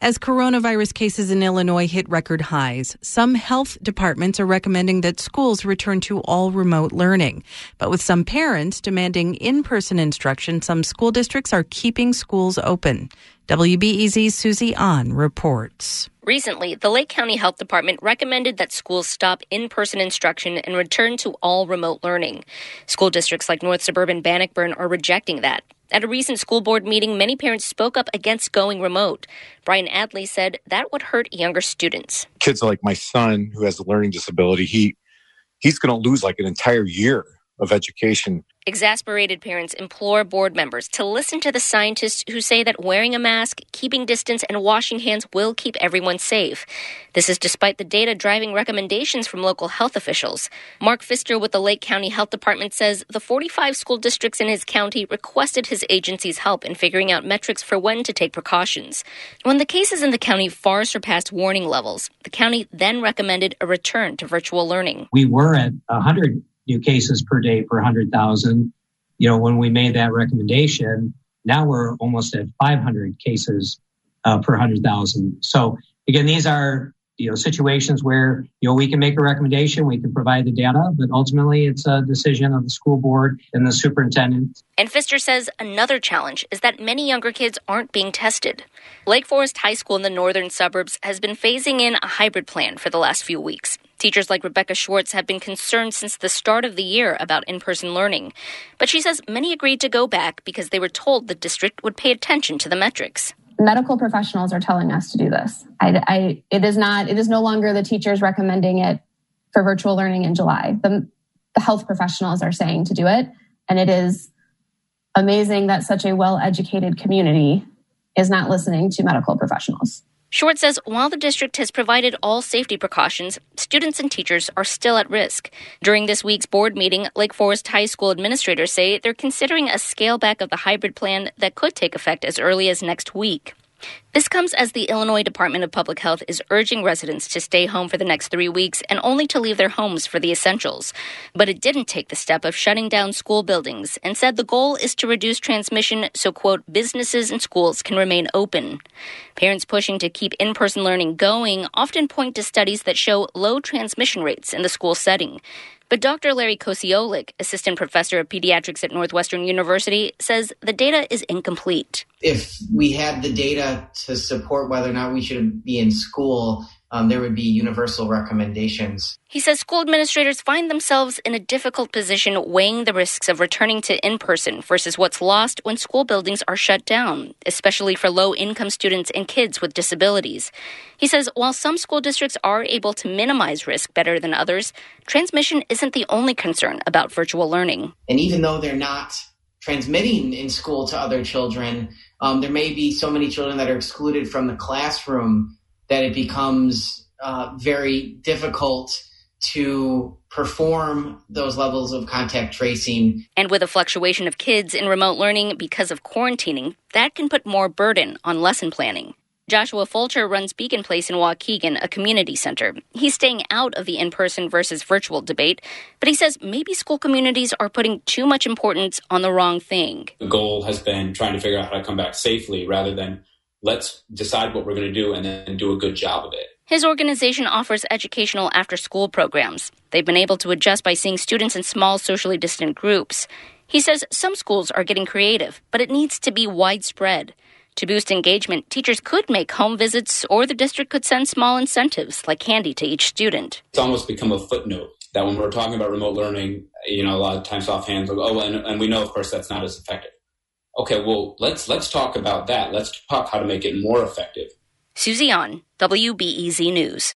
As coronavirus cases in Illinois hit record highs, some health departments are recommending that schools return to all remote learning. But with some parents demanding in person instruction, some school districts are keeping schools open. WBEZ's Susie An reports. Recently, the Lake County Health Department recommended that schools stop in person instruction and return to all remote learning. School districts like North Suburban Bannockburn are rejecting that. At a recent school board meeting, many parents spoke up against going remote. Brian Adley said that would hurt younger students. Kids like my son, who has a learning disability, he he's going to lose like an entire year of education Exasperated parents implore board members to listen to the scientists who say that wearing a mask, keeping distance, and washing hands will keep everyone safe. This is despite the data driving recommendations from local health officials. Mark Pfister with the Lake County Health Department says the 45 school districts in his county requested his agency's help in figuring out metrics for when to take precautions. When the cases in the county far surpassed warning levels, the county then recommended a return to virtual learning. We were at 100 new cases per day per 100,000. You know, when we made that recommendation, now we're almost at 500 cases uh, per 100,000. So again, these are you know situations where you know we can make a recommendation we can provide the data but ultimately it's a decision of the school board and the superintendent and pfister says another challenge is that many younger kids aren't being tested lake forest high school in the northern suburbs has been phasing in a hybrid plan for the last few weeks Teachers like Rebecca Schwartz have been concerned since the start of the year about in person learning. But she says many agreed to go back because they were told the district would pay attention to the metrics medical professionals are telling us to do this. I, I, it is not, it is no longer the teachers recommending it for virtual learning in July. The, the health professionals are saying to do it. And it is amazing that such a well educated community is not listening to medical professionals. Short says while the district has provided all safety precautions, students and teachers are still at risk. During this week's board meeting, Lake Forest High School administrators say they're considering a scale back of the hybrid plan that could take effect as early as next week. This comes as the Illinois Department of Public Health is urging residents to stay home for the next three weeks and only to leave their homes for the essentials. But it didn't take the step of shutting down school buildings and said the goal is to reduce transmission so, quote, businesses and schools can remain open. Parents pushing to keep in person learning going often point to studies that show low transmission rates in the school setting. But Dr. Larry Kociolek, assistant professor of pediatrics at Northwestern University, says the data is incomplete. If we had the data to support whether or not we should be in school, um, there would be universal recommendations. He says school administrators find themselves in a difficult position weighing the risks of returning to in person versus what's lost when school buildings are shut down, especially for low income students and kids with disabilities. He says while some school districts are able to minimize risk better than others, transmission isn't the only concern about virtual learning. And even though they're not transmitting in school to other children, um, there may be so many children that are excluded from the classroom that it becomes uh, very difficult to perform those levels of contact tracing. And with a fluctuation of kids in remote learning because of quarantining, that can put more burden on lesson planning. Joshua Fulcher runs Beacon Place in Waukegan, a community center. He's staying out of the in person versus virtual debate, but he says maybe school communities are putting too much importance on the wrong thing. The goal has been trying to figure out how to come back safely rather than let's decide what we're going to do and then do a good job of it. His organization offers educational after school programs. They've been able to adjust by seeing students in small socially distant groups. He says some schools are getting creative, but it needs to be widespread. To boost engagement, teachers could make home visits or the district could send small incentives like candy to each student. It's almost become a footnote that when we're talking about remote learning, you know, a lot of times offhand, oh, and, and we know, of course, that's not as effective okay, well, let's let's talk about that. Let's talk how to make it more effective. Susie An WBEZ News.